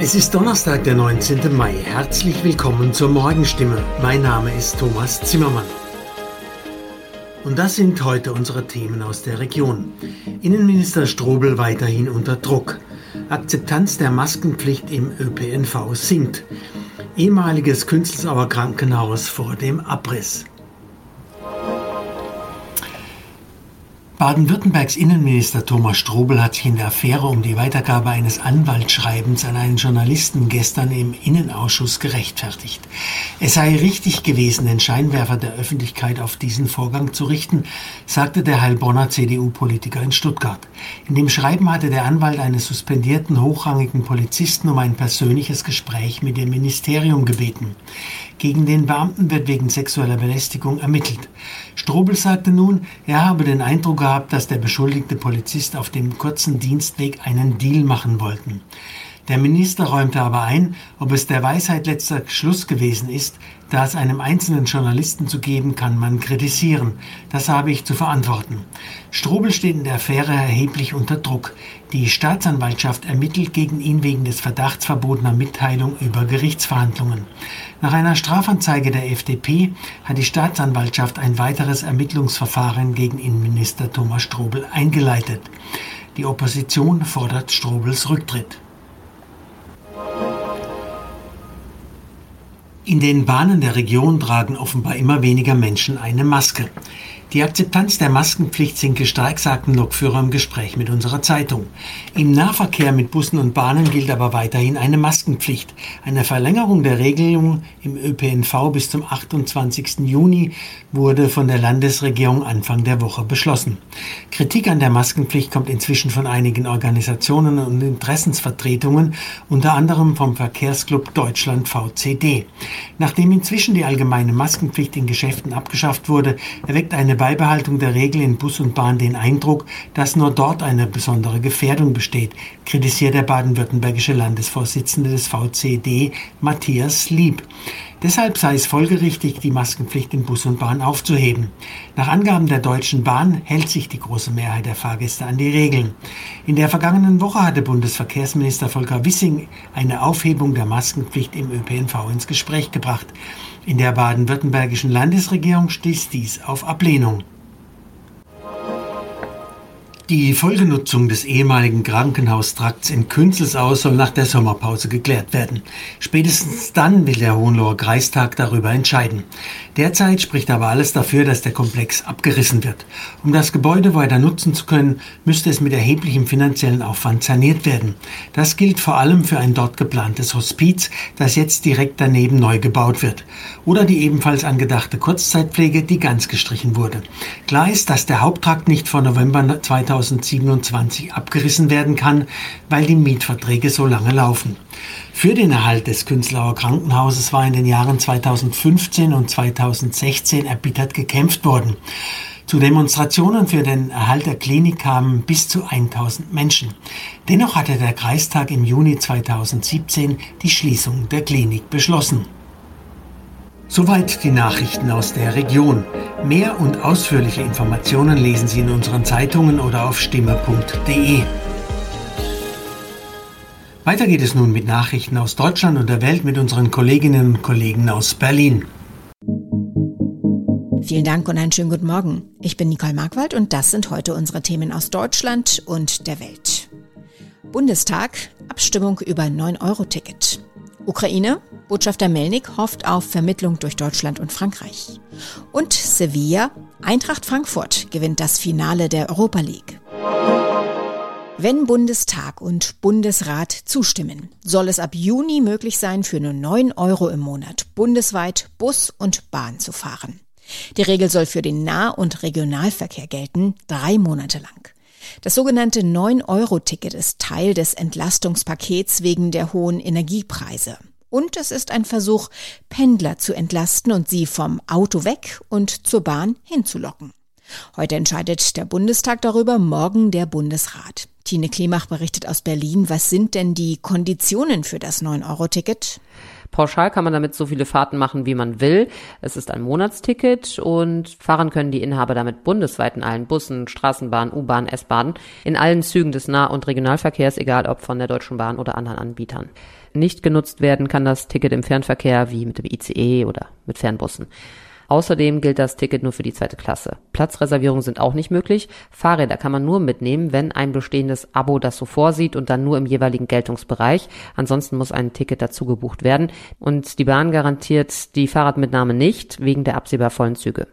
Es ist Donnerstag, der 19. Mai. Herzlich willkommen zur Morgenstimme. Mein Name ist Thomas Zimmermann. Und das sind heute unsere Themen aus der Region. Innenminister Strobel weiterhin unter Druck. Akzeptanz der Maskenpflicht im ÖPNV sinkt. Ehemaliges Künzelsauer Krankenhaus vor dem Abriss. Baden-Württembergs Innenminister Thomas Strobel hat sich in der Affäre um die Weitergabe eines Anwaltsschreibens an einen Journalisten gestern im Innenausschuss gerechtfertigt. Es sei richtig gewesen, den Scheinwerfer der Öffentlichkeit auf diesen Vorgang zu richten, sagte der Heilbronner CDU-Politiker in Stuttgart. In dem Schreiben hatte der Anwalt eines suspendierten hochrangigen Polizisten um ein persönliches Gespräch mit dem Ministerium gebeten. Gegen den Beamten wird wegen sexueller Belästigung ermittelt. Strobel sagte nun, er habe den Eindruck gehabt, dass der beschuldigte Polizist auf dem kurzen Dienstweg einen Deal machen wollten. Der Minister räumte aber ein, ob es der Weisheit letzter Schluss gewesen ist, da es einem einzelnen Journalisten zu geben, kann man kritisieren. Das habe ich zu verantworten. Strobel steht in der Affäre erheblich unter Druck. Die Staatsanwaltschaft ermittelt gegen ihn wegen des Verdachts verbotener Mitteilung über Gerichtsverhandlungen. Nach einer Strafanzeige der FDP hat die Staatsanwaltschaft ein weiteres Ermittlungsverfahren gegen Innenminister Thomas Strobel eingeleitet. Die Opposition fordert Strobels Rücktritt. In den Bahnen der Region tragen offenbar immer weniger Menschen eine Maske. Die Akzeptanz der Maskenpflicht sinke stark, sagten Lokführer im Gespräch mit unserer Zeitung. Im Nahverkehr mit Bussen und Bahnen gilt aber weiterhin eine Maskenpflicht. Eine Verlängerung der Regelung im ÖPNV bis zum 28. Juni wurde von der Landesregierung Anfang der Woche beschlossen. Kritik an der Maskenpflicht kommt inzwischen von einigen Organisationen und Interessensvertretungen, unter anderem vom Verkehrsclub Deutschland VCD. Nachdem inzwischen die allgemeine Maskenpflicht in Geschäften abgeschafft wurde, erweckt eine Beibehaltung der Regel in Bus und Bahn den Eindruck, dass nur dort eine besondere Gefährdung besteht, kritisiert der baden-württembergische Landesvorsitzende des VCD Matthias Lieb. Deshalb sei es folgerichtig, die Maskenpflicht in Bus und Bahn aufzuheben. Nach Angaben der Deutschen Bahn hält sich die große Mehrheit der Fahrgäste an die Regeln. In der vergangenen Woche hatte Bundesverkehrsminister Volker Wissing eine Aufhebung der Maskenpflicht im ÖPNV ins Gespräch gebracht. In der baden-württembergischen Landesregierung stieß dies auf Ablehnung. Die Folgenutzung des ehemaligen Krankenhaustrakts in Künzelsau soll nach der Sommerpause geklärt werden. Spätestens dann will der Hohenloher Kreistag darüber entscheiden. Derzeit spricht aber alles dafür, dass der Komplex abgerissen wird. Um das Gebäude weiter nutzen zu können, müsste es mit erheblichem finanziellen Aufwand saniert werden. Das gilt vor allem für ein dort geplantes Hospiz, das jetzt direkt daneben neu gebaut wird. Oder die ebenfalls angedachte Kurzzeitpflege, die ganz gestrichen wurde. Klar ist, dass der Haupttrakt nicht vor November 2000 2027 abgerissen werden kann, weil die Mietverträge so lange laufen. Für den Erhalt des Künzlauer Krankenhauses war in den Jahren 2015 und 2016 erbittert gekämpft worden. Zu Demonstrationen für den Erhalt der Klinik kamen bis zu 1000 Menschen. Dennoch hatte der Kreistag im Juni 2017 die Schließung der Klinik beschlossen. Soweit die Nachrichten aus der Region. Mehr und ausführliche Informationen lesen Sie in unseren Zeitungen oder auf stimme.de. Weiter geht es nun mit Nachrichten aus Deutschland und der Welt mit unseren Kolleginnen und Kollegen aus Berlin. Vielen Dank und einen schönen guten Morgen. Ich bin Nicole Markwald und das sind heute unsere Themen aus Deutschland und der Welt. Bundestag, Abstimmung über 9-Euro-Ticket. Ukraine, Botschafter Melnik hofft auf Vermittlung durch Deutschland und Frankreich. Und Sevilla, Eintracht Frankfurt gewinnt das Finale der Europa League. Wenn Bundestag und Bundesrat zustimmen, soll es ab Juni möglich sein, für nur 9 Euro im Monat bundesweit Bus und Bahn zu fahren. Die Regel soll für den Nah- und Regionalverkehr gelten, drei Monate lang. Das sogenannte 9-Euro-Ticket ist Teil des Entlastungspakets wegen der hohen Energiepreise. Und es ist ein Versuch, Pendler zu entlasten und sie vom Auto weg und zur Bahn hinzulocken. Heute entscheidet der Bundestag darüber, morgen der Bundesrat. Tine Klimach berichtet aus Berlin. Was sind denn die Konditionen für das 9-Euro-Ticket? Pauschal kann man damit so viele Fahrten machen, wie man will. Es ist ein Monatsticket und fahren können die Inhaber damit bundesweit in allen Bussen, Straßenbahnen, U-Bahn, S-Bahnen, in allen Zügen des Nah- und Regionalverkehrs, egal ob von der Deutschen Bahn oder anderen Anbietern. Nicht genutzt werden kann das Ticket im Fernverkehr wie mit dem ICE oder mit Fernbussen. Außerdem gilt das Ticket nur für die zweite Klasse. Platzreservierungen sind auch nicht möglich. Fahrräder kann man nur mitnehmen, wenn ein bestehendes Abo das so vorsieht und dann nur im jeweiligen Geltungsbereich. Ansonsten muss ein Ticket dazu gebucht werden. Und die Bahn garantiert die Fahrradmitnahme nicht wegen der absehbar vollen Züge.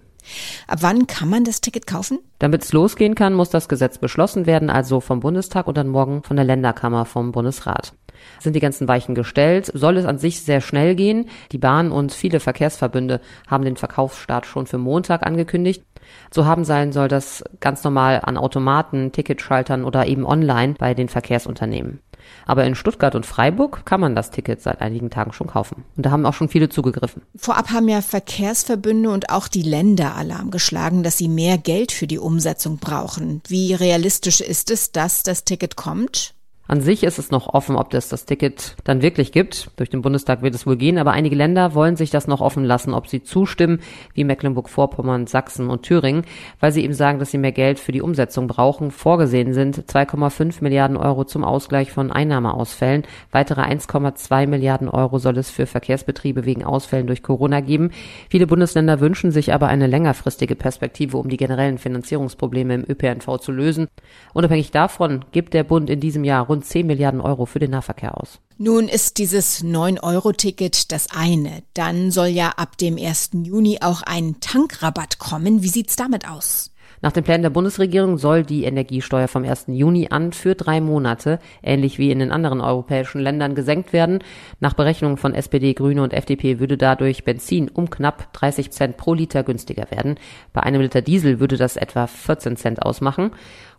Ab wann kann man das Ticket kaufen? Damit es losgehen kann, muss das Gesetz beschlossen werden, also vom Bundestag und dann morgen von der Länderkammer vom Bundesrat. Sind die ganzen Weichen gestellt, soll es an sich sehr schnell gehen. Die Bahn und viele Verkehrsverbünde haben den Verkaufsstart schon für Montag angekündigt. So haben sein soll das ganz normal an Automaten, Ticketschaltern oder eben online bei den Verkehrsunternehmen. Aber in Stuttgart und Freiburg kann man das Ticket seit einigen Tagen schon kaufen. Und da haben auch schon viele zugegriffen. Vorab haben ja Verkehrsverbünde und auch die Länder Alarm geschlagen, dass sie mehr Geld für die Umsetzung brauchen. Wie realistisch ist es, dass das Ticket kommt? An sich ist es noch offen, ob es das Ticket dann wirklich gibt. Durch den Bundestag wird es wohl gehen, aber einige Länder wollen sich das noch offen lassen, ob sie zustimmen, wie Mecklenburg-Vorpommern, Sachsen und Thüringen, weil sie eben sagen, dass sie mehr Geld für die Umsetzung brauchen. Vorgesehen sind 2,5 Milliarden Euro zum Ausgleich von Einnahmeausfällen. Weitere 1,2 Milliarden Euro soll es für Verkehrsbetriebe wegen Ausfällen durch Corona geben. Viele Bundesländer wünschen sich aber eine längerfristige Perspektive, um die generellen Finanzierungsprobleme im ÖPNV zu lösen. Unabhängig davon gibt der Bund in diesem Jahr rund rund 10 Milliarden Euro für den Nahverkehr aus. Nun ist dieses 9-Euro-Ticket das eine. Dann soll ja ab dem 1. Juni auch ein Tankrabatt kommen. Wie sieht's damit aus? Nach den Plänen der Bundesregierung soll die Energiesteuer vom 1. Juni an für drei Monate, ähnlich wie in den anderen europäischen Ländern, gesenkt werden. Nach Berechnungen von SPD, Grüne und FDP würde dadurch Benzin um knapp 30 Cent pro Liter günstiger werden. Bei einem Liter Diesel würde das etwa 14 Cent ausmachen.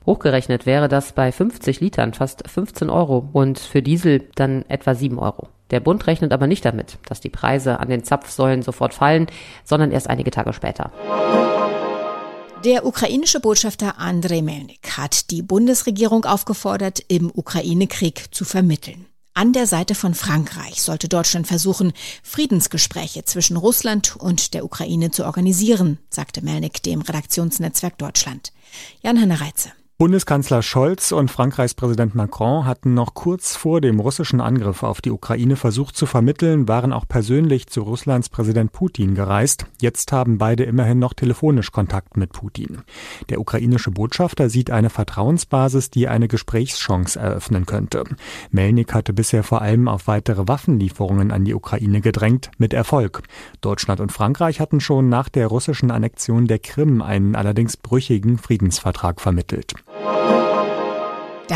Hochgerechnet wäre das bei 50 Litern fast 15 Euro und für Diesel dann etwa 7 Euro. Der Bund rechnet aber nicht damit, dass die Preise an den Zapfsäulen sofort fallen, sondern erst einige Tage später. Der ukrainische Botschafter Andrei Melnik hat die Bundesregierung aufgefordert, im Ukraine-Krieg zu vermitteln. An der Seite von Frankreich sollte Deutschland versuchen, Friedensgespräche zwischen Russland und der Ukraine zu organisieren, sagte Melnik dem Redaktionsnetzwerk Deutschland. Jan-Hanne Reitze. Bundeskanzler Scholz und Frankreichs Präsident Macron hatten noch kurz vor dem russischen Angriff auf die Ukraine versucht zu vermitteln, waren auch persönlich zu Russlands Präsident Putin gereist. Jetzt haben beide immerhin noch telefonisch Kontakt mit Putin. Der ukrainische Botschafter sieht eine Vertrauensbasis, die eine Gesprächschance eröffnen könnte. Melnik hatte bisher vor allem auf weitere Waffenlieferungen an die Ukraine gedrängt, mit Erfolg. Deutschland und Frankreich hatten schon nach der russischen Annexion der Krim einen allerdings brüchigen Friedensvertrag vermittelt.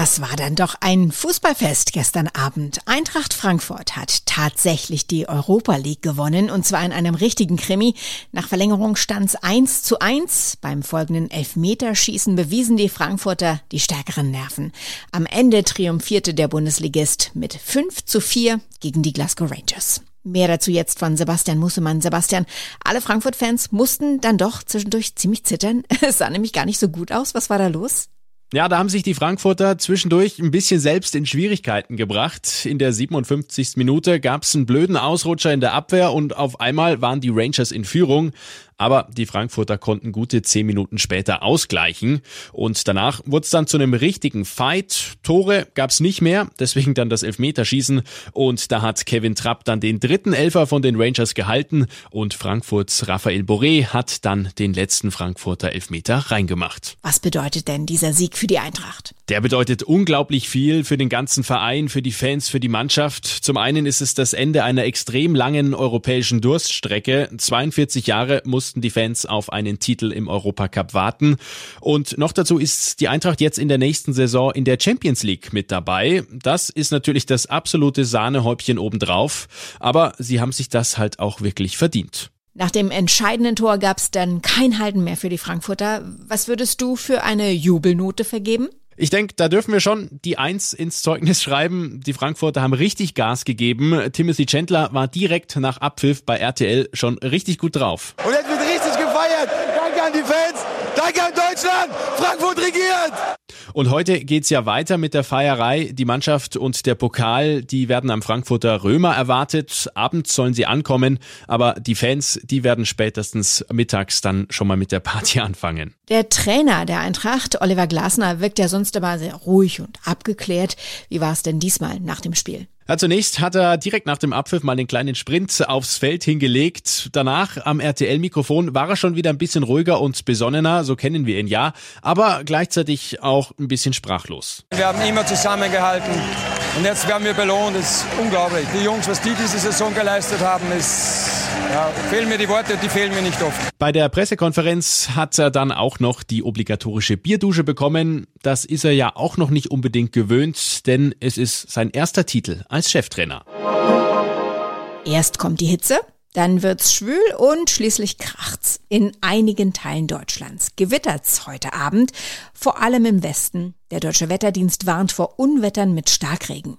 Das war dann doch ein Fußballfest gestern Abend. Eintracht Frankfurt hat tatsächlich die Europa League gewonnen und zwar in einem richtigen Krimi. Nach Verlängerung stand es 1 zu 1. Beim folgenden Elfmeterschießen bewiesen die Frankfurter die stärkeren Nerven. Am Ende triumphierte der Bundesligist mit 5 zu 4 gegen die Glasgow Rangers. Mehr dazu jetzt von Sebastian Mussemann. Sebastian, alle Frankfurt-Fans mussten dann doch zwischendurch ziemlich zittern. Es sah nämlich gar nicht so gut aus. Was war da los? Ja, da haben sich die Frankfurter zwischendurch ein bisschen selbst in Schwierigkeiten gebracht. In der 57. Minute gab es einen blöden Ausrutscher in der Abwehr und auf einmal waren die Rangers in Führung. Aber die Frankfurter konnten gute zehn Minuten später ausgleichen. Und danach wurde es dann zu einem richtigen Fight. Tore gab es nicht mehr, deswegen dann das Elfmeterschießen. Und da hat Kevin Trapp dann den dritten Elfer von den Rangers gehalten. Und Frankfurts Raphael Boré hat dann den letzten Frankfurter Elfmeter reingemacht. Was bedeutet denn dieser Sieg für die Eintracht? Der bedeutet unglaublich viel für den ganzen Verein, für die Fans, für die Mannschaft. Zum einen ist es das Ende einer extrem langen europäischen Durststrecke. 42 Jahre muss mussten die Fans auf einen Titel im Europacup warten. Und noch dazu ist die Eintracht jetzt in der nächsten Saison in der Champions League mit dabei. Das ist natürlich das absolute Sahnehäubchen obendrauf. Aber sie haben sich das halt auch wirklich verdient. Nach dem entscheidenden Tor gab es dann kein Halten mehr für die Frankfurter. Was würdest du für eine Jubelnote vergeben? Ich denke, da dürfen wir schon die Eins ins Zeugnis schreiben. Die Frankfurter haben richtig Gas gegeben. Timothy Chandler war direkt nach Abpfiff bei RTL schon richtig gut drauf. Und jetzt wird richtig gefeiert. Danke an die Fans. Danke an Deutschland. Frankfurt regiert. Und heute geht's ja weiter mit der Feierei. Die Mannschaft und der Pokal, die werden am Frankfurter Römer erwartet. Abends sollen sie ankommen, aber die Fans, die werden spätestens mittags dann schon mal mit der Party anfangen. Der Trainer der Eintracht, Oliver Glasner, wirkt ja sonst immer sehr ruhig und abgeklärt. Wie war es denn diesmal nach dem Spiel? Ja, zunächst hat er direkt nach dem Abpfiff mal den kleinen Sprint aufs Feld hingelegt. Danach am RTL-Mikrofon war er schon wieder ein bisschen ruhiger und besonnener, so kennen wir ihn ja, aber gleichzeitig auch ein bisschen sprachlos. Wir haben immer zusammengehalten und jetzt werden wir belohnt. Das ist unglaublich. Die Jungs, was die diese Saison geleistet haben, ist ja, fehlen mir die Worte, die fehlen mir nicht oft. Bei der Pressekonferenz hat er dann auch noch die obligatorische Bierdusche bekommen. Das ist er ja auch noch nicht unbedingt gewöhnt, denn es ist sein erster Titel als Cheftrainer. Erst kommt die Hitze, dann wird's schwül und schließlich kracht's. In einigen Teilen Deutschlands gewittert's heute Abend, vor allem im Westen. Der Deutsche Wetterdienst warnt vor Unwettern mit Starkregen.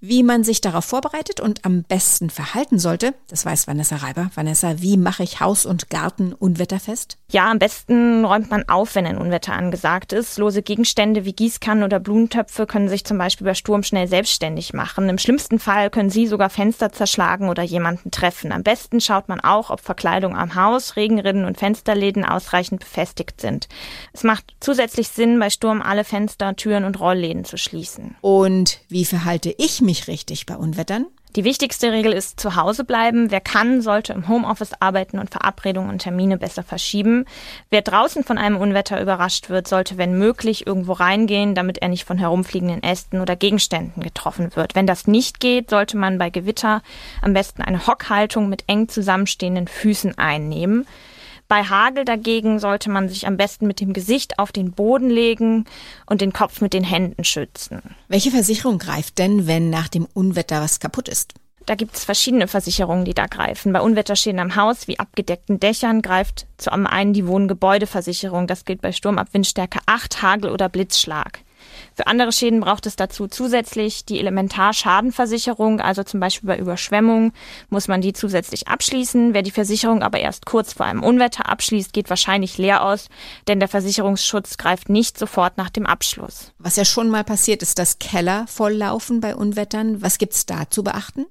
Wie man sich darauf vorbereitet und am besten verhalten sollte, das weiß Vanessa Reiber. Vanessa, wie mache ich Haus und Garten unwetterfest? Ja, am besten räumt man auf, wenn ein Unwetter angesagt ist. Lose Gegenstände wie Gießkannen oder Blumentöpfe können sich zum Beispiel bei Sturm schnell selbstständig machen. Im schlimmsten Fall können sie sogar Fenster zerschlagen oder jemanden treffen. Am besten schaut man auch, ob Verkleidung am Haus, Regenrinnen und Fensterläden ausreichend befestigt sind. Es macht zusätzlich Sinn, bei Sturm alle Fenster, Türen und Rollläden zu schließen. Und wie verhalte ich mich richtig bei Unwettern? Die wichtigste Regel ist zu Hause bleiben. Wer kann, sollte im Homeoffice arbeiten und Verabredungen und Termine besser verschieben. Wer draußen von einem Unwetter überrascht wird, sollte, wenn möglich, irgendwo reingehen, damit er nicht von herumfliegenden Ästen oder Gegenständen getroffen wird. Wenn das nicht geht, sollte man bei Gewitter am besten eine Hockhaltung mit eng zusammenstehenden Füßen einnehmen. Bei Hagel dagegen sollte man sich am besten mit dem Gesicht auf den Boden legen und den Kopf mit den Händen schützen. Welche Versicherung greift denn, wenn nach dem Unwetter was kaputt ist? Da gibt es verschiedene Versicherungen, die da greifen. Bei Unwetterschäden am Haus wie abgedeckten Dächern greift zu einen die Wohngebäudeversicherung. Das gilt bei Sturm ab Windstärke 8, Hagel oder Blitzschlag. Für andere Schäden braucht es dazu zusätzlich die Elementarschadenversicherung, also zum Beispiel bei Überschwemmungen muss man die zusätzlich abschließen. Wer die Versicherung aber erst kurz vor einem Unwetter abschließt, geht wahrscheinlich leer aus, denn der Versicherungsschutz greift nicht sofort nach dem Abschluss. Was ja schon mal passiert ist, dass Keller volllaufen bei Unwettern. Was gibt's da zu beachten?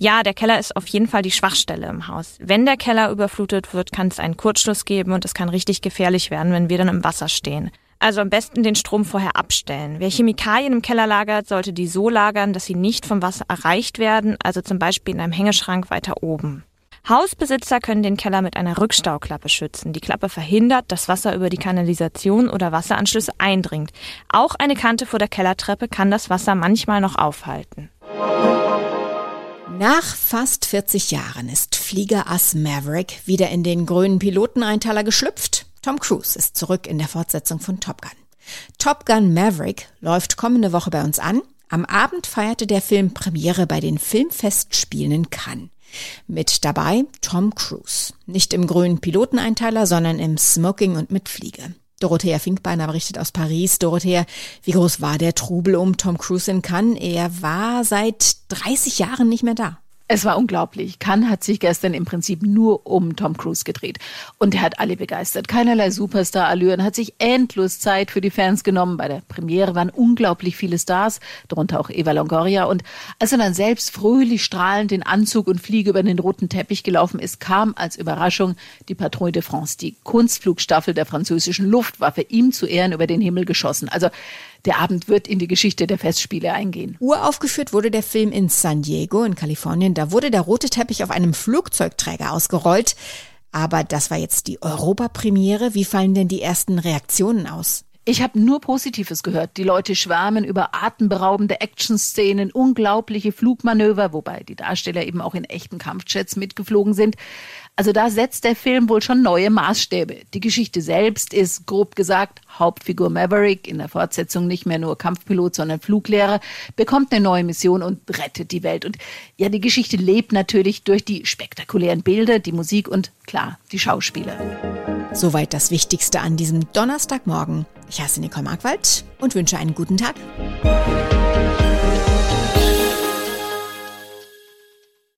Ja, der Keller ist auf jeden Fall die Schwachstelle im Haus. Wenn der Keller überflutet wird, kann es einen Kurzschluss geben und es kann richtig gefährlich werden, wenn wir dann im Wasser stehen. Also am besten den Strom vorher abstellen. Wer Chemikalien im Keller lagert, sollte die so lagern, dass sie nicht vom Wasser erreicht werden, also zum Beispiel in einem Hängeschrank weiter oben. Hausbesitzer können den Keller mit einer Rückstauklappe schützen. Die Klappe verhindert, dass Wasser über die Kanalisation oder Wasseranschlüsse eindringt. Auch eine Kante vor der Kellertreppe kann das Wasser manchmal noch aufhalten. Nach fast 40 Jahren ist Fliegerass Maverick wieder in den grünen Piloteneinteiler geschlüpft. Tom Cruise ist zurück in der Fortsetzung von Top Gun. Top Gun Maverick läuft kommende Woche bei uns an. Am Abend feierte der Film Premiere bei den Filmfestspielen in Cannes. Mit dabei Tom Cruise. Nicht im grünen Piloteneinteiler, sondern im Smoking und mit Fliege. Dorothea Finkbeiner berichtet aus Paris. Dorothea, wie groß war der Trubel um Tom Cruise in Cannes? Er war seit 30 Jahren nicht mehr da. Es war unglaublich. Cannes hat sich gestern im Prinzip nur um Tom Cruise gedreht. Und er hat alle begeistert. Keinerlei Superstar-Allüren, hat sich endlos Zeit für die Fans genommen. Bei der Premiere waren unglaublich viele Stars, darunter auch Eva Longoria. Und als er dann selbst fröhlich strahlend in Anzug und Fliege über den roten Teppich gelaufen ist, kam als Überraschung die Patrouille de France, die Kunstflugstaffel der französischen Luftwaffe, ihm zu Ehren über den Himmel geschossen. Also der Abend wird in die Geschichte der Festspiele eingehen. Uraufgeführt wurde der Film in San Diego in Kalifornien. Da wurde der rote Teppich auf einem Flugzeugträger ausgerollt. Aber das war jetzt die Europapremiere. Wie fallen denn die ersten Reaktionen aus? Ich habe nur Positives gehört. Die Leute schwärmen über atemberaubende Action-Szenen, unglaubliche Flugmanöver, wobei die Darsteller eben auch in echten Kampfjets mitgeflogen sind. Also da setzt der Film wohl schon neue Maßstäbe. Die Geschichte selbst ist, grob gesagt, Hauptfigur Maverick, in der Fortsetzung nicht mehr nur Kampfpilot, sondern Fluglehrer, bekommt eine neue Mission und rettet die Welt. Und ja, die Geschichte lebt natürlich durch die spektakulären Bilder, die Musik und klar, die Schauspieler. Soweit das Wichtigste an diesem Donnerstagmorgen. Ich heiße Nicole Markwald und wünsche einen guten Tag.